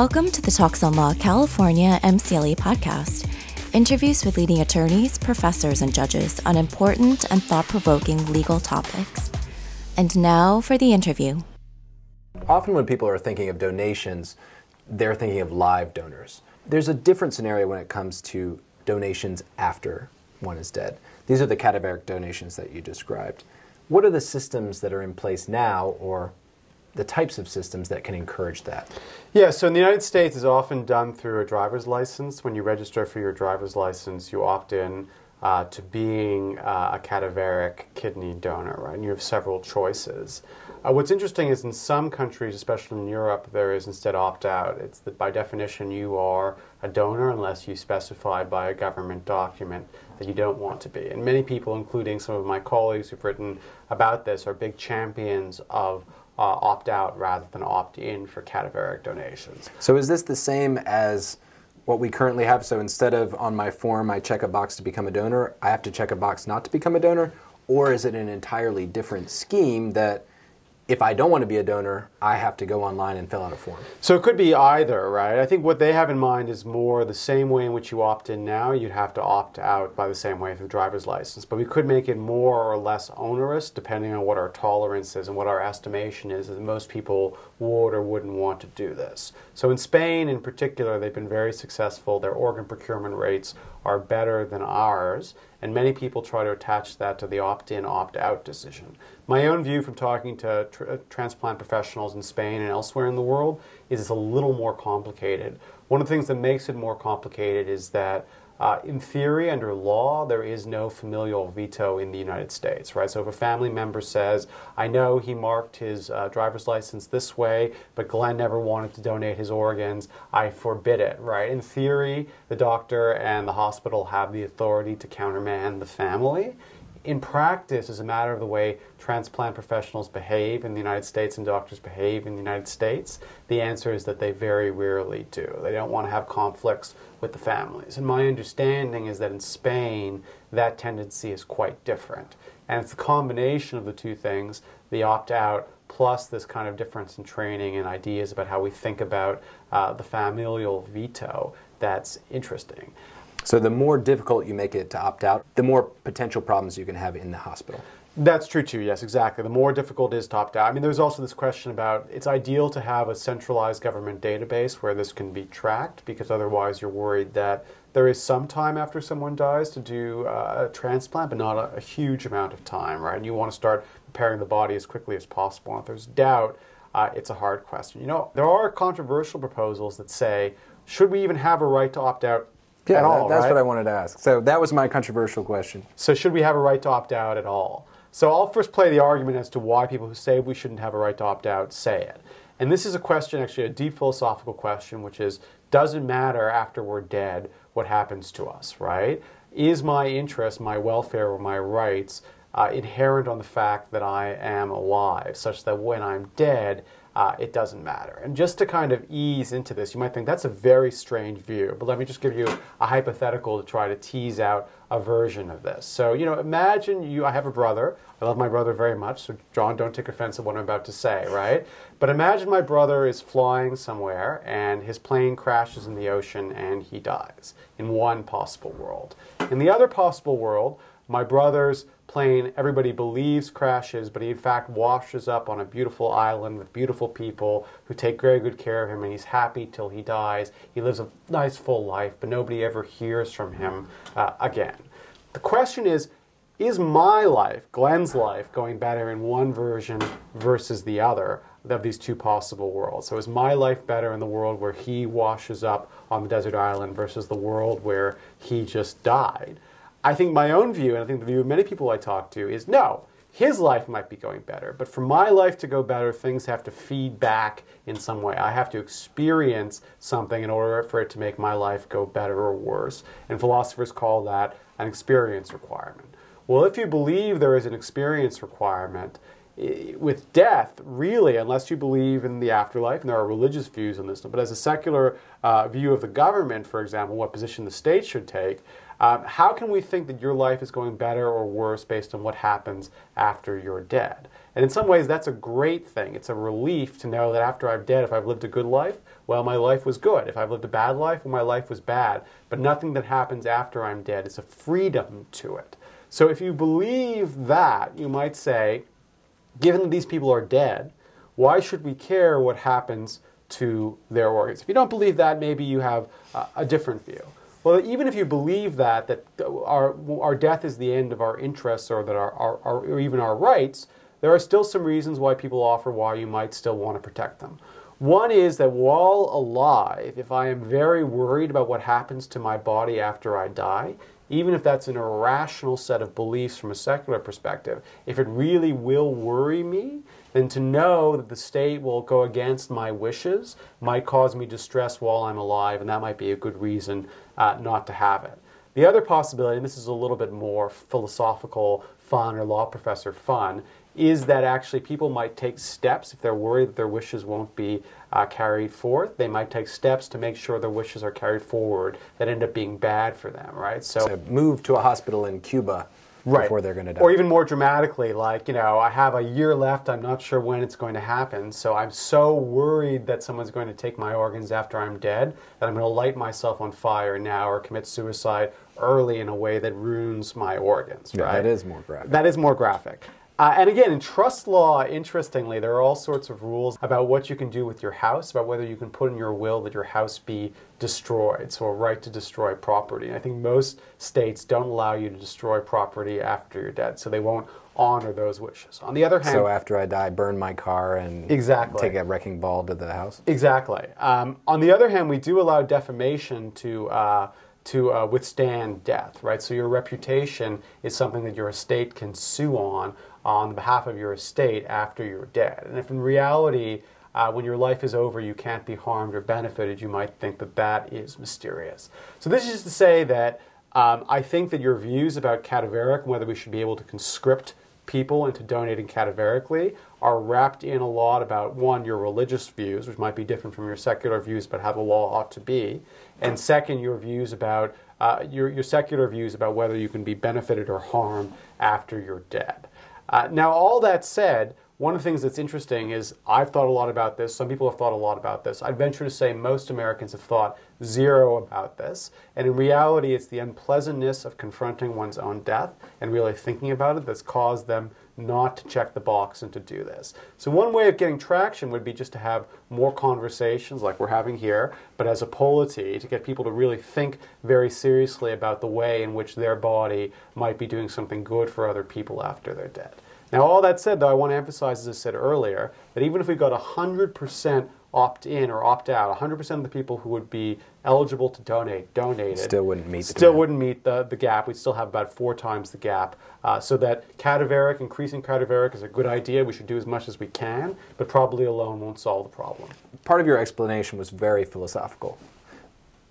Welcome to the Talks on Law California MCLE podcast. Interviews with leading attorneys, professors, and judges on important and thought provoking legal topics. And now for the interview. Often, when people are thinking of donations, they're thinking of live donors. There's a different scenario when it comes to donations after one is dead. These are the cadaveric donations that you described. What are the systems that are in place now, or the types of systems that can encourage that? Yeah, so in the United States, it's often done through a driver's license. When you register for your driver's license, you opt in uh, to being uh, a cadaveric kidney donor, right? And you have several choices. Uh, what's interesting is in some countries, especially in Europe, there is instead opt out. It's that by definition you are a donor unless you specify by a government document that you don't want to be. And many people, including some of my colleagues who've written about this, are big champions of uh, opt out rather than opt in for cadaveric donations. So, is this the same as what we currently have? So, instead of on my form, I check a box to become a donor, I have to check a box not to become a donor? Or is it an entirely different scheme that if I don't want to be a donor, I have to go online and fill out a form. So it could be either, right? I think what they have in mind is more the same way in which you opt in now, you'd have to opt out by the same way the driver's license. But we could make it more or less onerous depending on what our tolerance is and what our estimation is, that most people would or wouldn't want to do this. So in Spain in particular, they've been very successful. Their organ procurement rates are better than ours, and many people try to attach that to the opt in, opt out decision. My own view from talking to tr- uh, transplant professionals in Spain and elsewhere in the world is it's a little more complicated. One of the things that makes it more complicated is that uh, in theory, under law, there is no familial veto in the United States, right? So if a family member says, I know he marked his uh, driver's license this way, but Glenn never wanted to donate his organs, I forbid it, right? In theory, the doctor and the hospital have the authority to countermand the family in practice, as a matter of the way transplant professionals behave in the United States and doctors behave in the United States, the answer is that they very rarely do. They don't want to have conflicts with the families. And my understanding is that in Spain, that tendency is quite different. And it's the combination of the two things, the opt out plus this kind of difference in training and ideas about how we think about uh, the familial veto, that's interesting. So the more difficult you make it to opt out, the more potential problems you can have in the hospital. That's true too, yes, exactly. The more difficult it is to opt out. I mean, there's also this question about it's ideal to have a centralized government database where this can be tracked because otherwise you're worried that there is some time after someone dies to do uh, a transplant, but not a, a, huge amount of time, right? And you want to start preparing the body as quickly as possible. And if there's doubt, uh, it's a hard question. You know, there are controversial proposals that say, should we even have a right to opt out yeah, at all, that's right? what I wanted to ask. So that was my controversial question. So should we have a right to opt out at all? So I'll first play the argument as to why people who say we shouldn't have a right to opt out say it. And this is a question, actually, a deep philosophical question, which is does it matter after we're dead what happens to us, right? Is my interest, my welfare, or my rights uh, inherent on the fact that I am alive, such that when I'm dead, uh, it doesn't matter. And just to kind of ease into this, you might think that's a very strange view, but let me just give you a hypothetical to try to tease out a version of this. So, you know, imagine you, I have a brother. I love my brother very much, so John, don't take offense at what I'm about to say, right? But imagine my brother is flying somewhere and his plane crashes in the ocean and he dies in one possible world. In the other possible world, my brother's plane everybody believes crashes, but he in fact washes up on a beautiful island with beautiful people who take very good care of him, and he's happy till he dies. He lives a nice full life, but nobody ever hears from him uh, again. The question is, is my life, Glenn's life, going better in one version versus the other of these two possible worlds? So is my life better in the world where he washes up on the desert island versus the world where he just died? I think my own view, and I think the view of many people I talk to, is no, his life might be going better, but for my life to go better, things have to feed back in some way. I have to experience something in order for it to make my life go better or worse. And philosophers call that an experience requirement. Well, if you believe there is an experience requirement, with death, really, unless you believe in the afterlife, and there are religious views on this, but as a secular uh, view of the government, for example, what position the state should take, Um, how can we think that your life is going better or worse based on what happens after you're dead? And in some ways, that's a great thing. It's a relief to know that after I'm dead, if I've lived a good life, well, my life was good. If I've lived a bad life, well, my life was bad. But nothing that happens after I'm dead is a freedom to it. So if you believe that, you might say, given that these people are dead, why should we care what happens to their organs? If you don't believe that, maybe you have a, a different view. Well, even if you believe that, that our, our death is the end of our interests or that our, our, our, or even our rights, there are still some reasons why people offer why you might still want to protect them. One is that while alive, if I am very worried about what happens to my body after I die, even if that's an irrational set of beliefs from a secular perspective, if it really will worry me, then to know that the state will go against my wishes might cause me distress while I'm alive, and that might be a good reason uh, not to have it. The other possibility, and this is a little bit more philosophical fun or law professor fun, is that actually people might take steps if they're worried that their wishes won't be uh, carried forth. They might take steps to make sure their wishes are carried forward that end up being bad for them, right? So, so move to a hospital in Cuba right. before they're going to die. Or even more dramatically, like, you know, I have a year left, I'm not sure when it's going to happen, so I'm so worried that someone's going to take my organs after I'm dead that I'm going to light myself on fire now or commit suicide early in a way that ruins my organs, yeah, right? That is more graphic. That is more graphic. Uh, and again, in trust law, interestingly, there are all sorts of rules about what you can do with your house, about whether you can put in your will that your house be destroyed, so a right to destroy property. And I think most states don't allow you to destroy property after you're dead, so they won't honor those wishes. On the other hand, so after I die, burn my car and exactly take a wrecking ball to the house. Exactly. Um, on the other hand, we do allow defamation to. Uh, to uh, withstand death, right? So your reputation is something that your estate can sue on on behalf of your estate after you're dead. And if in reality, uh, when your life is over, you can't be harmed or benefited, you might think that that is mysterious. So this is to say that um, I think that your views about cadaveric, whether we should be able to conscript people into donating cadaverically, are wrapped in a lot about one, your religious views, which might be different from your secular views about how the law ought to be, and second, your views about uh, your, your secular views about whether you can be benefited or harmed after you're dead. Uh, now, all that said, one of the things that's interesting is I've thought a lot about this. Some people have thought a lot about this. I'd venture to say most Americans have thought zero about this. And in reality, it's the unpleasantness of confronting one's own death and really thinking about it that's caused them not to check the box and to do this. So, one way of getting traction would be just to have more conversations like we're having here, but as a polity, to get people to really think very seriously about the way in which their body might be doing something good for other people after they're dead. Now, all that said, though, I want to emphasize, as I said earlier, that even if we got 100% opt in or opt out, 100% of the people who would be eligible to donate donated. Still wouldn't meet. Still wouldn't meet the, the gap. We'd still have about four times the gap. Uh, so that cadaveric, increasing cadaveric, is a good idea. We should do as much as we can, but probably alone won't solve the problem. Part of your explanation was very philosophical.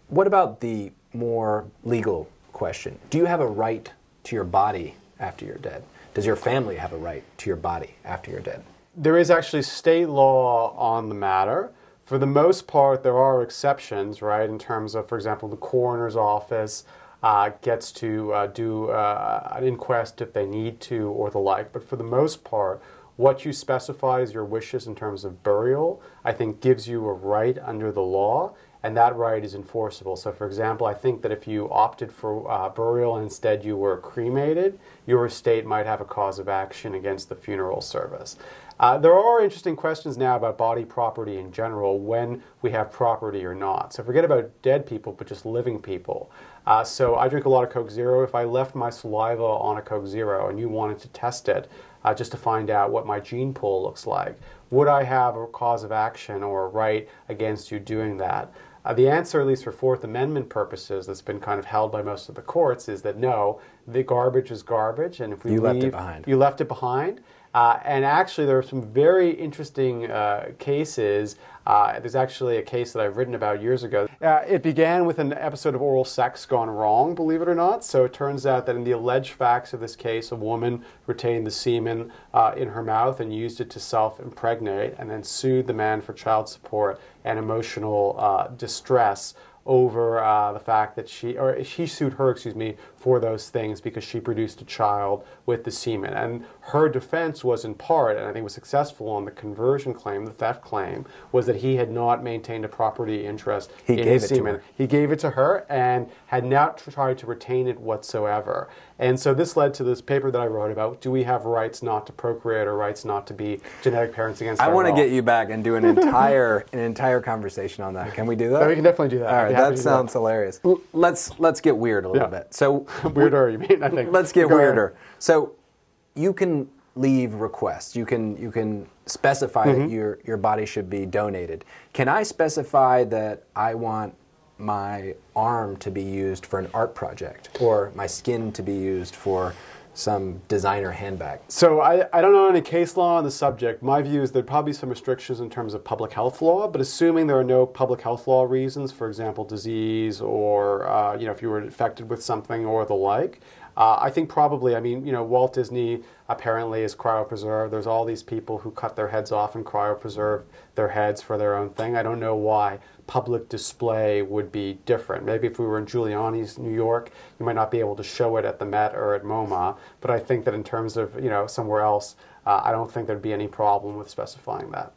What about the more legal question? Do you have a right to your body after you're dead? Does your family have a right to your body after you're dead? There is actually state law on the matter. For the most part, there are exceptions, right, in terms of, for example, the coroner's office uh, gets to uh, do uh, an inquest if they need to or the like. But for the most part, what you specify as your wishes in terms of burial, I think gives you a right under the law, and that right is enforceable. So, for example, I think that if you opted for uh, burial and instead you were cremated, your estate might have a cause of action against the funeral service. Uh, there are interesting questions now about body property in general, when we have property or not. So forget about dead people, but just living people. Uh, so I drink a lot of Coke Zero. If I left my saliva on a Coke Zero and you wanted to test it uh, just to find out what my gene pool looks like, would I have a cause of action or a right against you doing that? Uh, the answer, at least for Fourth Amendment purposes, that's been kind of held by most of the courts, is that no, the garbage is garbage, and if we you leave, left it behind. you left it behind. Uh, and actually, there are some very interesting uh, cases. Uh, there's actually a case that I've written about years ago. Uh, it began with an episode of oral sex gone wrong, believe it or not. So it turns out that in the alleged facts of this case, a woman retained the semen uh, in her mouth and used it to self impregnate and then sued the man for child support and emotional uh, distress over uh, the fact that she, or he sued her, excuse me, for those things because she produced a child with the semen. And her defense was in part, and I think was successful on the conversion claim, the theft claim, was that he had not maintained a property interest He in gave his it to semen. her. He gave it to her and had not tried to retain it whatsoever. And so this led to this paper that I wrote about do we have rights not to procreate or rights not to be genetic parents against I want to get you back and do an entire an entire conversation on that. Can we do that? Yeah, we can definitely do that. All right, I'd right, be happy that sounds hilarious. L- Let's let's get weird a little Yeah. bit. So Weirder, you mean? I think. let's get Go ahead. weirder. So you can leave requests. You can you can specify Mm-hmm. that your your body should be donated. Can I specify that I want my arm to be used for an art project or my skin to be used for some designer handbag? So I, I don't know any case law on the subject. My view is there'd probably be some restrictions in terms of public health law, but assuming there are no public health law reasons, for example, disease or uh, you know if you were infected with something or the like, uh, I think probably. I mean, you know, Walt Disney apparently is cryopreserved. There's all these people who cut their heads off and cryopreserve their heads for their own thing. I don't know why public display would be different. Maybe if we were in Giuliani's New York, you might not be able to show it at the Met or at MoMA. But I think that in terms of you know somewhere else, uh, I don't think there'd be any problem with specifying that.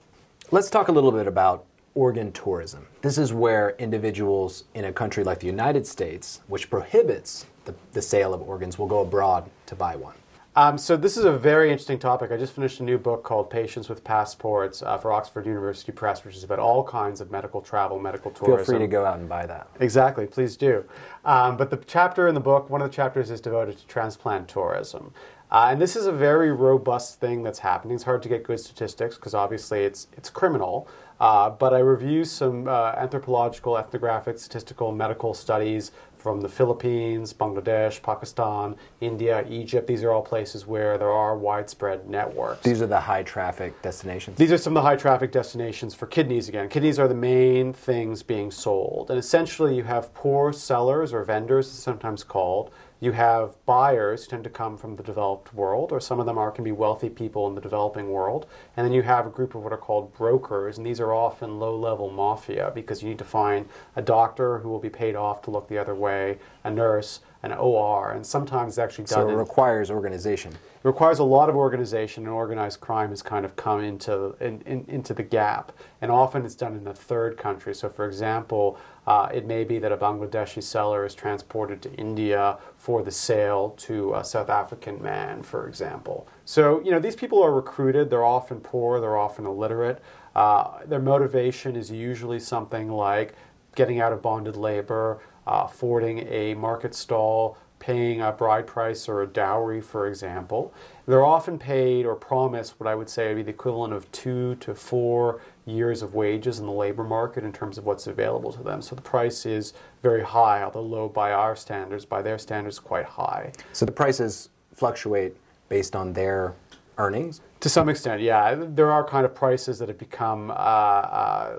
Let's talk a little bit about organ tourism. This is where individuals in a country like the United States, which prohibits the, the sale of organs, will go abroad to buy one. Um, so this is a very interesting topic. I just finished a new book called Patients with Passports uh, for Oxford University Press, which is about all kinds of medical travel, medical tourism. Feel free to go out and buy that. Exactly, please do. Um, but the chapter in the book, one of the chapters is devoted to transplant tourism. Uh, and this is a very robust thing that's happening. It's hard to get good statistics because obviously it's, it's criminal. Uh, but I review some uh, anthropological, ethnographic, statistical, medical studies from the Philippines, Bangladesh, Pakistan, India, Egypt. These are all places where there are widespread networks. These are the high traffic destinations. These are some of the high traffic destinations for kidneys again. Kidneys are the main things being sold. And essentially, you have poor sellers or vendors, sometimes called. You have buyers who tend to come from the developed world, or some of them are can be wealthy people in the developing world. And then you have a group of what are called brokers, and these are often low level mafia because you need to find a doctor who will be paid off to look the other way, a nurse, an OR, and sometimes it's actually done so it in requires organization. it requires a lot of organization, and organized crime has kind of come into in, in, into the gap. And often it's done in a third country. So, for example, uh, it may be that a Bangladeshi seller is transported to India for the sale to a South African man, for example. So, you know, these people are recruited. They're often poor. They're often illiterate. Uh, their motivation is usually something like getting out of bonded labor, uh, a market stall, paying a bride price or a dowry, for example. They're often paid or promised what I would say would be the equivalent of two to four years of wages in the labor market in terms of what's available to them. So the price is very high, although low by our standards. By their standards, quite high. So the prices fluctuate based on their earnings. To some extent, yeah. There are kind of prices that have become uh, uh,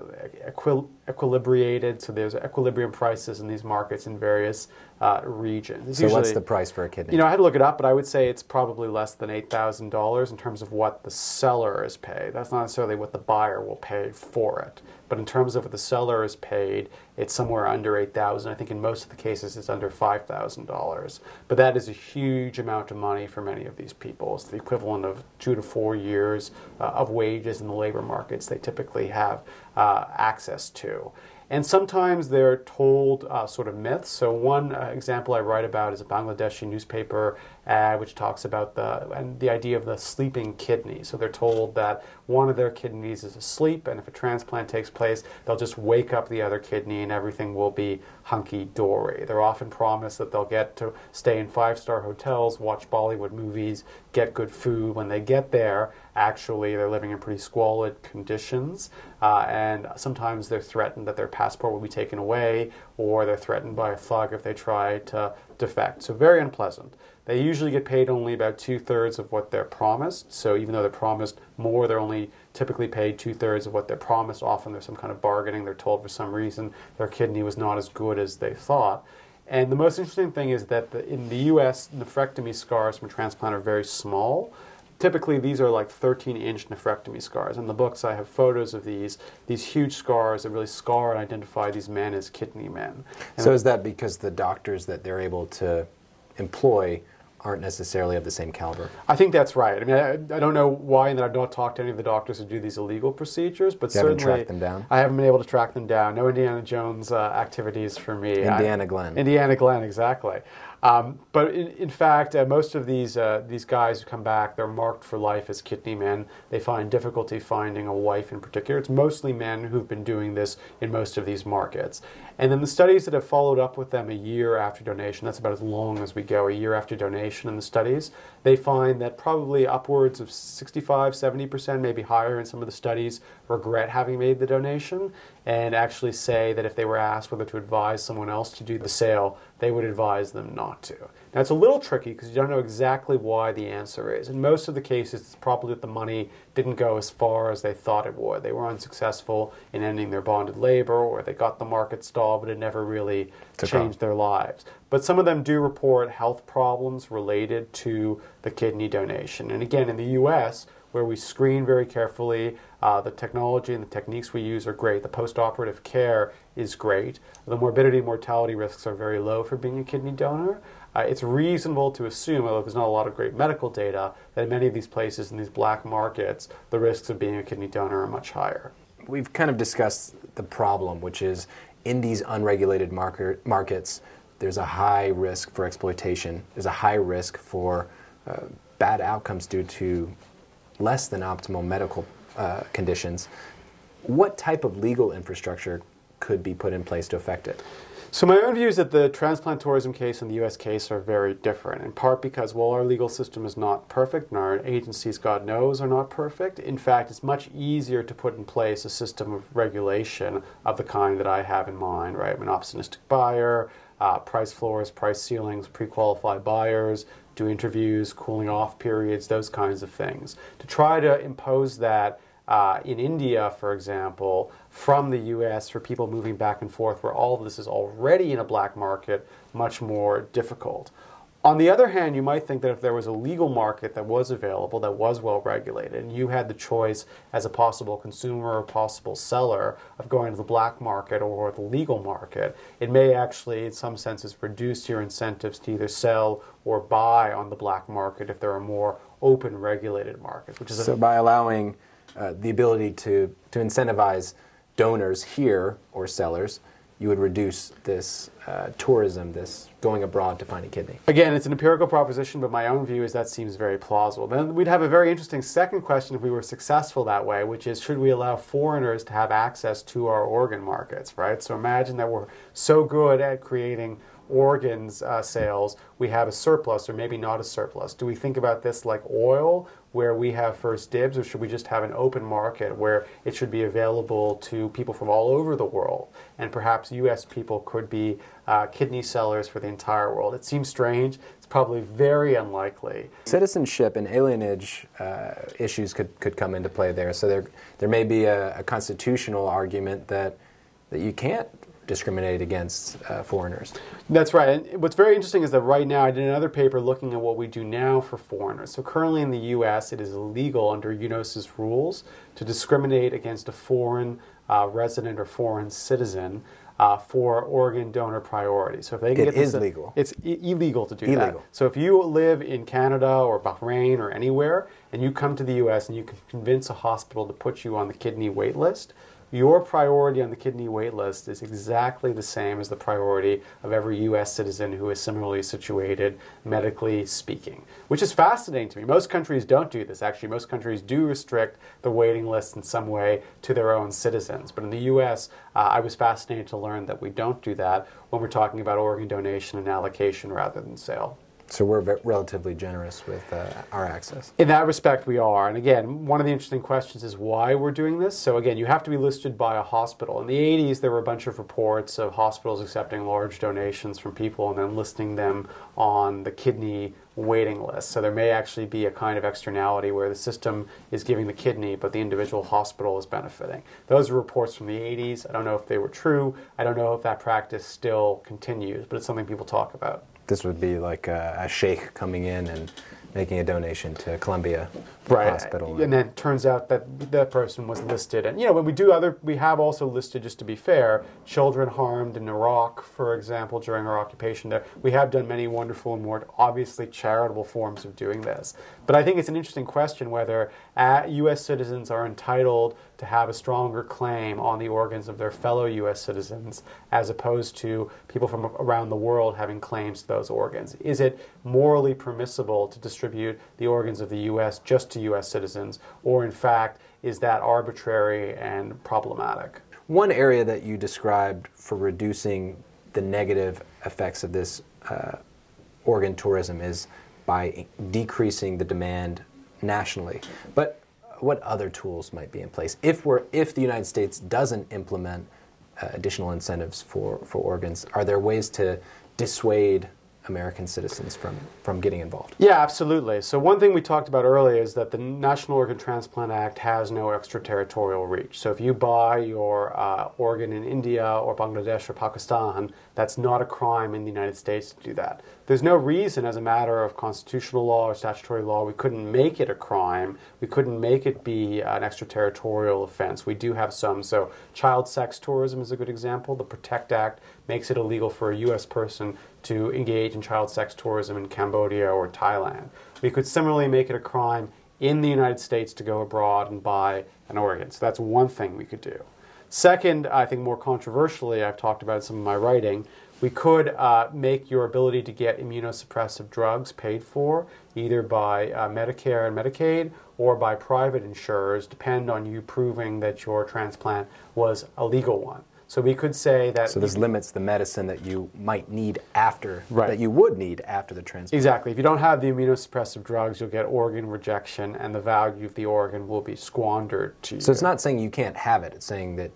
equil- equilibrated. So there's equilibrium prices in these markets in various uh, regions. It's So what's the price for a kidney? You know, I had to look it up, but I would say it's probably less than eight thousand dollars in terms of what the seller is paid. That's not necessarily what the buyer will pay for it, but in terms of what the seller is paid, it's somewhere under eight thousand. I think in most of the cases, it's under five thousand dollars. But that is a huge amount of money for many of these people. It's the equivalent of two to four years uh, of wages in the labor markets they typically have uh, access to. And sometimes they're told uh, sort of myths. So one uh, example I write about is a Bangladeshi newspaper ad which talks about the and the idea of the sleeping kidney. So they're told that one of their kidneys is asleep, and if a transplant takes place, they'll just wake up the other kidney, and everything will be hunky dory. They're often promised that they'll get to stay in five star hotels, watch Bollywood movies, get good food. When they get there, actually they're living in pretty squalid conditions, uh, and sometimes they're threatened that their passport will be taken away, or they're threatened by a thug if they try to defect. So very unpleasant. They usually get paid only about two thirds of what they're promised. So even though they're promised more, they're only typically paid two thirds of what they're promised. Often there's some kind of bargaining. They're told for some reason their kidney was not as good as they thought. And the most interesting thing is that the, in the U.S., nephrectomy scars from transplant are very small. Typically these are like 13 inch nephrectomy scars. In the books, I have photos of these these huge scars that really scar and identify these men as kidney men. And So is that because the doctors that they're able to employ aren't necessarily of the same caliber? I think that's right. I mean, I, I don't know why, and that I've not talked to any of the doctors who do these illegal procedures, but You haven't certainly tracked them down? I haven't been able to track them down. No Indiana Jones uh, activities for me. I- Indiana Glenn. Indiana Glenn, exactly. Um, but in, in fact, uh, most of these uh, these guys who come back, they're marked for life as kidney men. They find difficulty finding a wife in particular. It's mostly men who've been doing this in most of these markets. And then the studies that have followed up with them a year after donation, that's about as long as we go, a year after donation in the studies, they find that probably upwards of 65, 70%, maybe higher in some of the studies, regret having made the donation and actually say that if they were asked whether to advise someone else to do the sale, they would advise them not to. Now, it's a little tricky because you don't know exactly why the answer is. In most of the cases, it's probably that the money didn't go as far as they thought it would. They were unsuccessful in ending their bonded labor, or they got the market stalled, but it never really Took changed their lives. But some of them do report health problems related to the kidney donation. And again, in the US, where we screen very carefully, uh, the technology and the techniques we use are great. The post-operative care is great. The morbidity and mortality risks are very low for being a kidney donor. Uh, it's reasonable to assume, although there's not a lot of great medical data, that in many of these places, in these black markets, the risks of being a kidney donor are much higher. We've kind of discussed the problem, which is in these unregulated market, markets, there's a high risk for exploitation. There's a high risk for uh, bad outcomes due to less than optimal medical uh, conditions. What type of legal infrastructure could be put in place to affect it? So my own view is that the transplant tourism case and the U.S. case are very different. In part because while our legal system is not perfect, and our agencies, God knows, are not perfect. In fact, it's much easier to put in place a system of regulation of the kind that I have in mind. Right, an opportunistic buyer, uh, price floors, price ceilings, pre-qualified buyers, do interviews, cooling off periods, those kinds of things. To try to impose that uh, in India, for example, from the US for people moving back and forth, where all of this is already in a black market, much more difficult. On the other hand, you might think that if there was a legal market that was available, that was well regulated, and you had the choice as a possible consumer or possible seller of going to the black market or the legal market, it may actually, in some senses, reduce your incentives to either sell or buy on the black market if there are more open regulated markets, which is So by allowing uh, the ability to, to incentivize donors here or sellers, you would reduce this uh, tourism, this going abroad to find a kidney. Again, it's an empirical proposition, but my own view is that seems very plausible. Then we'd have a very interesting second question if we were successful that way, which is should we allow foreigners to have access to our organ markets, right? So imagine that we're so good at creating organs uh, sales, we have a surplus or maybe not a surplus. Do we think about this like oil, where we have first dibs, or should we just have an open market where it should be available to people from all over the world? And perhaps US people could be uh, kidney sellers for the entire world. It seems strange. It's probably very unlikely. Citizenship and alienage uh, issues could, could come into play there. So there, there may be a, a constitutional argument that, that you can't discriminate against uh, foreigners. That's right. And what's very interesting is that right now I did another paper looking at what we do now for foreigners. So currently in the U.S., it is illegal under UNOS's rules to discriminate against a foreign uh, resident or foreign citizen. Uh, for organ donor priority. So if they can It get this- is legal. It's I- illegal to do that. Illegal. So if you live in Canada or Bahrain or anywhere, and you come to the U.S. and you can convince a hospital to put you on the kidney wait list, your priority on the kidney wait list is exactly the same as the priority of every U.S. citizen who is similarly situated, medically speaking, which is fascinating to me. Most countries don't do this. Actually, most countries do restrict the waiting list in some way to their own citizens. But in the U.S., uh, I was fascinated to learn that we don't do that when we're talking about organ donation and allocation rather than sale. So we're ve- relatively generous with uh, our access. In that respect, we are. And again, one of the interesting questions is why we're doing this. So, again, you have to be listed by a hospital. In the 80s, there were a bunch of reports of hospitals accepting large donations from people and then listing them on the kidney waiting list. So, there may actually be a kind of externality where the system is giving the kidney, but the individual hospital is benefiting. Those are reports from the 80s. I don't know if they were true. I don't know if that practice still continues, but it's something people talk about. This would be like a, a sheikh coming in and making a donation to Columbia right. Hospital. And then it turns out that that person was listed. And you know, when we do other, we have also listed, just to be fair, children harmed in Iraq, for example, during our occupation there. We have done many wonderful and more obviously charitable forms of doing this. But I think it's an interesting question whether uh, U.S. citizens are entitled to have a stronger claim on the organs of their fellow U.S. citizens as opposed to people from around the world having claims to those organs. Is it morally permissible to distribute the organs of the U.S. just to U.S. citizens, or in fact, is that arbitrary and problematic? One area that you described for reducing the negative effects of this uh, organ tourism is by decreasing the demand nationally. But what other tools might be in place if we're if the United States doesn't implement uh, additional incentives for, for organs? Are there ways to dissuade American citizens from, from getting involved? Yeah, absolutely. So, one thing we talked about earlier is that the National Organ Transplant Act has no extraterritorial reach. So, if you buy your uh, organ in India or Bangladesh or Pakistan, that's not a crime in the United States to do that. There's no reason, as a matter of constitutional law or statutory law, we couldn't make it a crime. We couldn't make it be an extraterritorial offense. We do have some. So, child sex tourism is a good example. The PROTECT Act makes it illegal for a U.S. person to engage in child sex tourism in Cambodia or Thailand. We could similarly make it a crime in the United States to go abroad and buy an organ. So that's one thing we could do. Second, I think more controversially, I've talked about some of my writing, we could uh, make your ability to get immunosuppressive drugs paid for either by uh, Medicare and Medicaid or by private insurers, depend on you proving that your transplant was a legal one. So we could say that. So this limits the medicine that you might need after, right. that you would need after the transplant. Exactly. If you don't have the immunosuppressive drugs, you'll get organ rejection, and the value of the organ will be squandered to you. So it's not saying you can't have it. It's saying that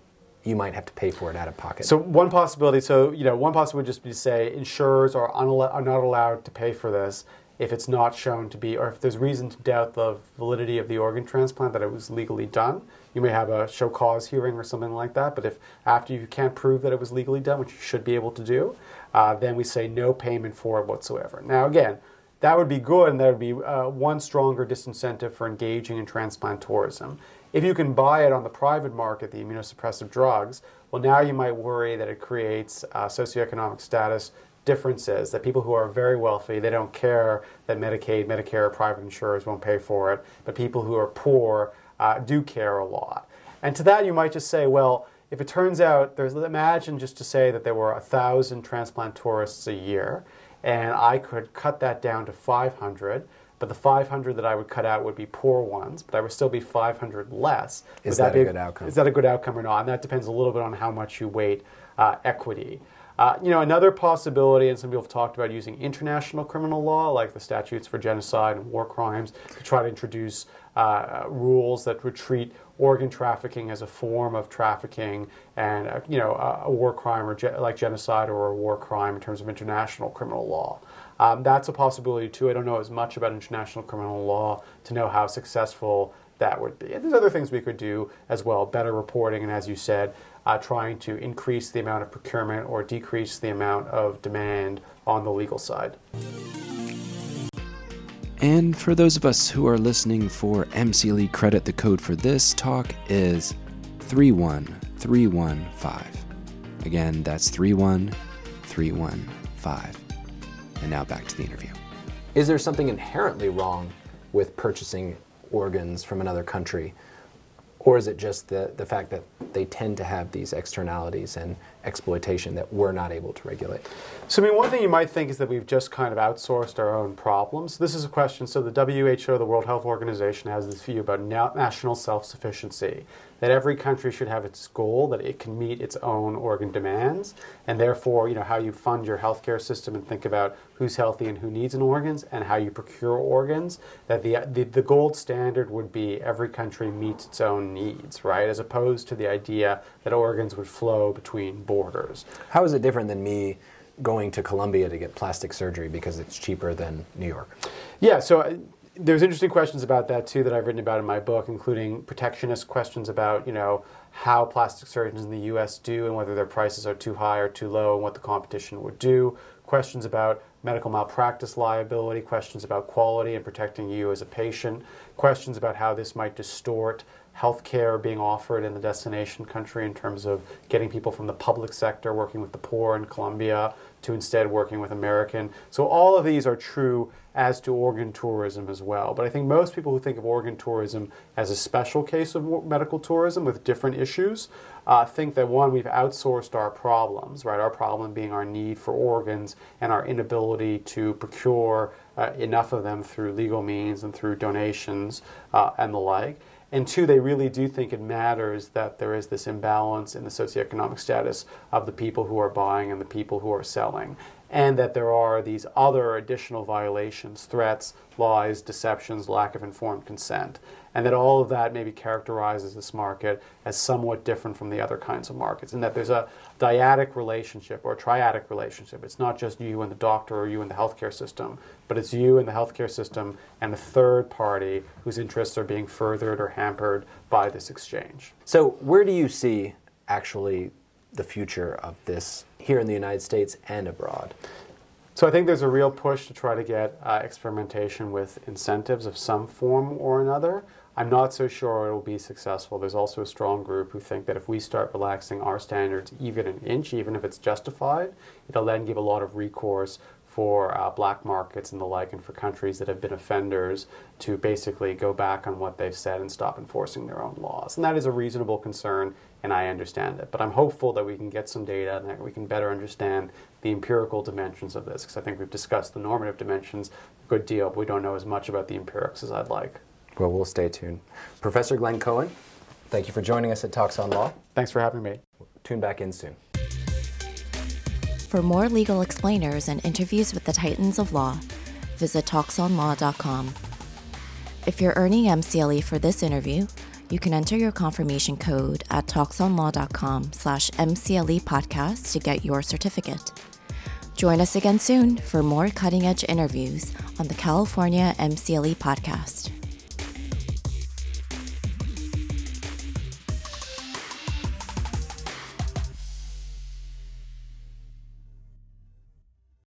you might have to pay for it out of pocket. So one possibility. So you know, one possibility would just be to say insurers are, unal- are not allowed to pay for this if it's not shown to be, or if there's reason to doubt the validity of the organ transplant that it was legally done you may have a show cause hearing or something like that. But if after you can't prove that it was legally done, which you should be able to do, uh, then we say no payment for it whatsoever. Now, again, that would be good, and that would be uh, one stronger disincentive for engaging in transplant tourism. If you can buy it on the private market, the immunosuppressive drugs, well, now you might worry that it creates uh, socioeconomic status differences. That people who are very wealthy, they don't care that Medicaid, Medicare, or private insurers won't pay for it, but people who are poor uh, do care a lot. And to that, you might just say, well, if it turns out there's imagine just to say that there were a thousand transplant tourists a year, and I could cut that down to 500. But the 500 that I would cut out would be poor ones, but I would still be 500 less. Is that, that a good outcome? Is that a good outcome or not? And that depends a little bit on how much you weight uh, equity. Uh, you know, another possibility, and some people have talked about using international criminal law, like the statutes for genocide and war crimes, to try to introduce uh, rules that would treat organ trafficking as a form of trafficking and uh, you know a, a war crime or ge- like genocide or a war crime in terms of international criminal law. Um, that's a possibility too. I don't know as much about international criminal law to know how successful that would be. And there's other things we could do as well, better reporting, and as you said, uh, trying to increase the amount of procurement or decrease the amount of demand on the legal side. And for those of us who are listening for MCLE credit, the code for this talk is 31315. Again, that's 31315. And now back to the interview. Is there something inherently wrong with purchasing organs from another country? Or is it just the, the fact that they tend to have these externalities and exploitation that we're not able to regulate? So, I mean, one thing you might think is that we've just kind of outsourced our own problems. This is a question. So, the WHO, the World Health Organization, has this view about national self sufficiency that every country should have its goal that it can meet its own organ demands, and therefore, you know, how you fund your healthcare system and think about who's healthy and who needs an organs, and how you procure organs. That the, the the gold standard would be every country meets its own needs, right? As opposed to the idea that organs would flow between borders. How is it different than me? Going to Colombia to get plastic surgery because it's cheaper than New York. Yeah, so uh, there's interesting questions about that too that I've written about in my book, including protectionist questions about you know how plastic surgeons in the U.S. do and whether their prices are too high or too low and what the competition would do. Questions about medical malpractice liability, questions about quality and protecting you as a patient, questions about how this might distort healthcare being offered in the destination country in terms of getting people from the public sector working with the poor in Colombia to instead working with American. So all of these are true as to organ tourism as well. But I think most people who think of organ tourism as a special case of medical tourism with different issues uh, think that one, we've outsourced our problems, right? Our problem being our need for organs and our inability to procure uh, enough of them through legal means and through donations uh, and the like. And two, they really do think it matters that there is this imbalance in the socioeconomic status of the people who are buying and the people who are selling. And that there are these other additional violations, threats, lies, deceptions, lack of informed consent and that all of that maybe characterizes this market as somewhat different from the other kinds of markets, and that there's a dyadic relationship or triadic relationship. It's not just you and the doctor or you and the healthcare system, but it's you and the healthcare system and a third party whose interests are being furthered or hampered by this exchange. So, where do you see actually the future of this here in the United States and abroad? So I think there's a real push to try to get uh, experimentation with incentives of some form or another. I'm not so sure it will be successful. There's also a strong group who think that if we start relaxing our standards even an inch, even if it's justified, it'll then give a lot of recourse for uh, black markets and the like, and for countries that have been offenders to basically go back on what they've said and stop enforcing their own laws. And that is a reasonable concern, and I understand it. But I'm hopeful that we can get some data and that we can better understand the empirical dimensions of this, because I think we've discussed the normative dimensions a good deal, but we don't know as much about the empirics as I'd like. Well, we'll stay tuned. Professor Glenn Cohen, thank you for joining us at Talks on Law. Thanks for having me. Tune back in soon. For more legal explainers and interviews with the titans of law, visit talksonlaw.com. If you're earning MCLE for this interview, you can enter your confirmation code at talksonlaw.com slash MCLE podcast to get your certificate. Join us again soon for more cutting edge interviews on the California MCLE podcast.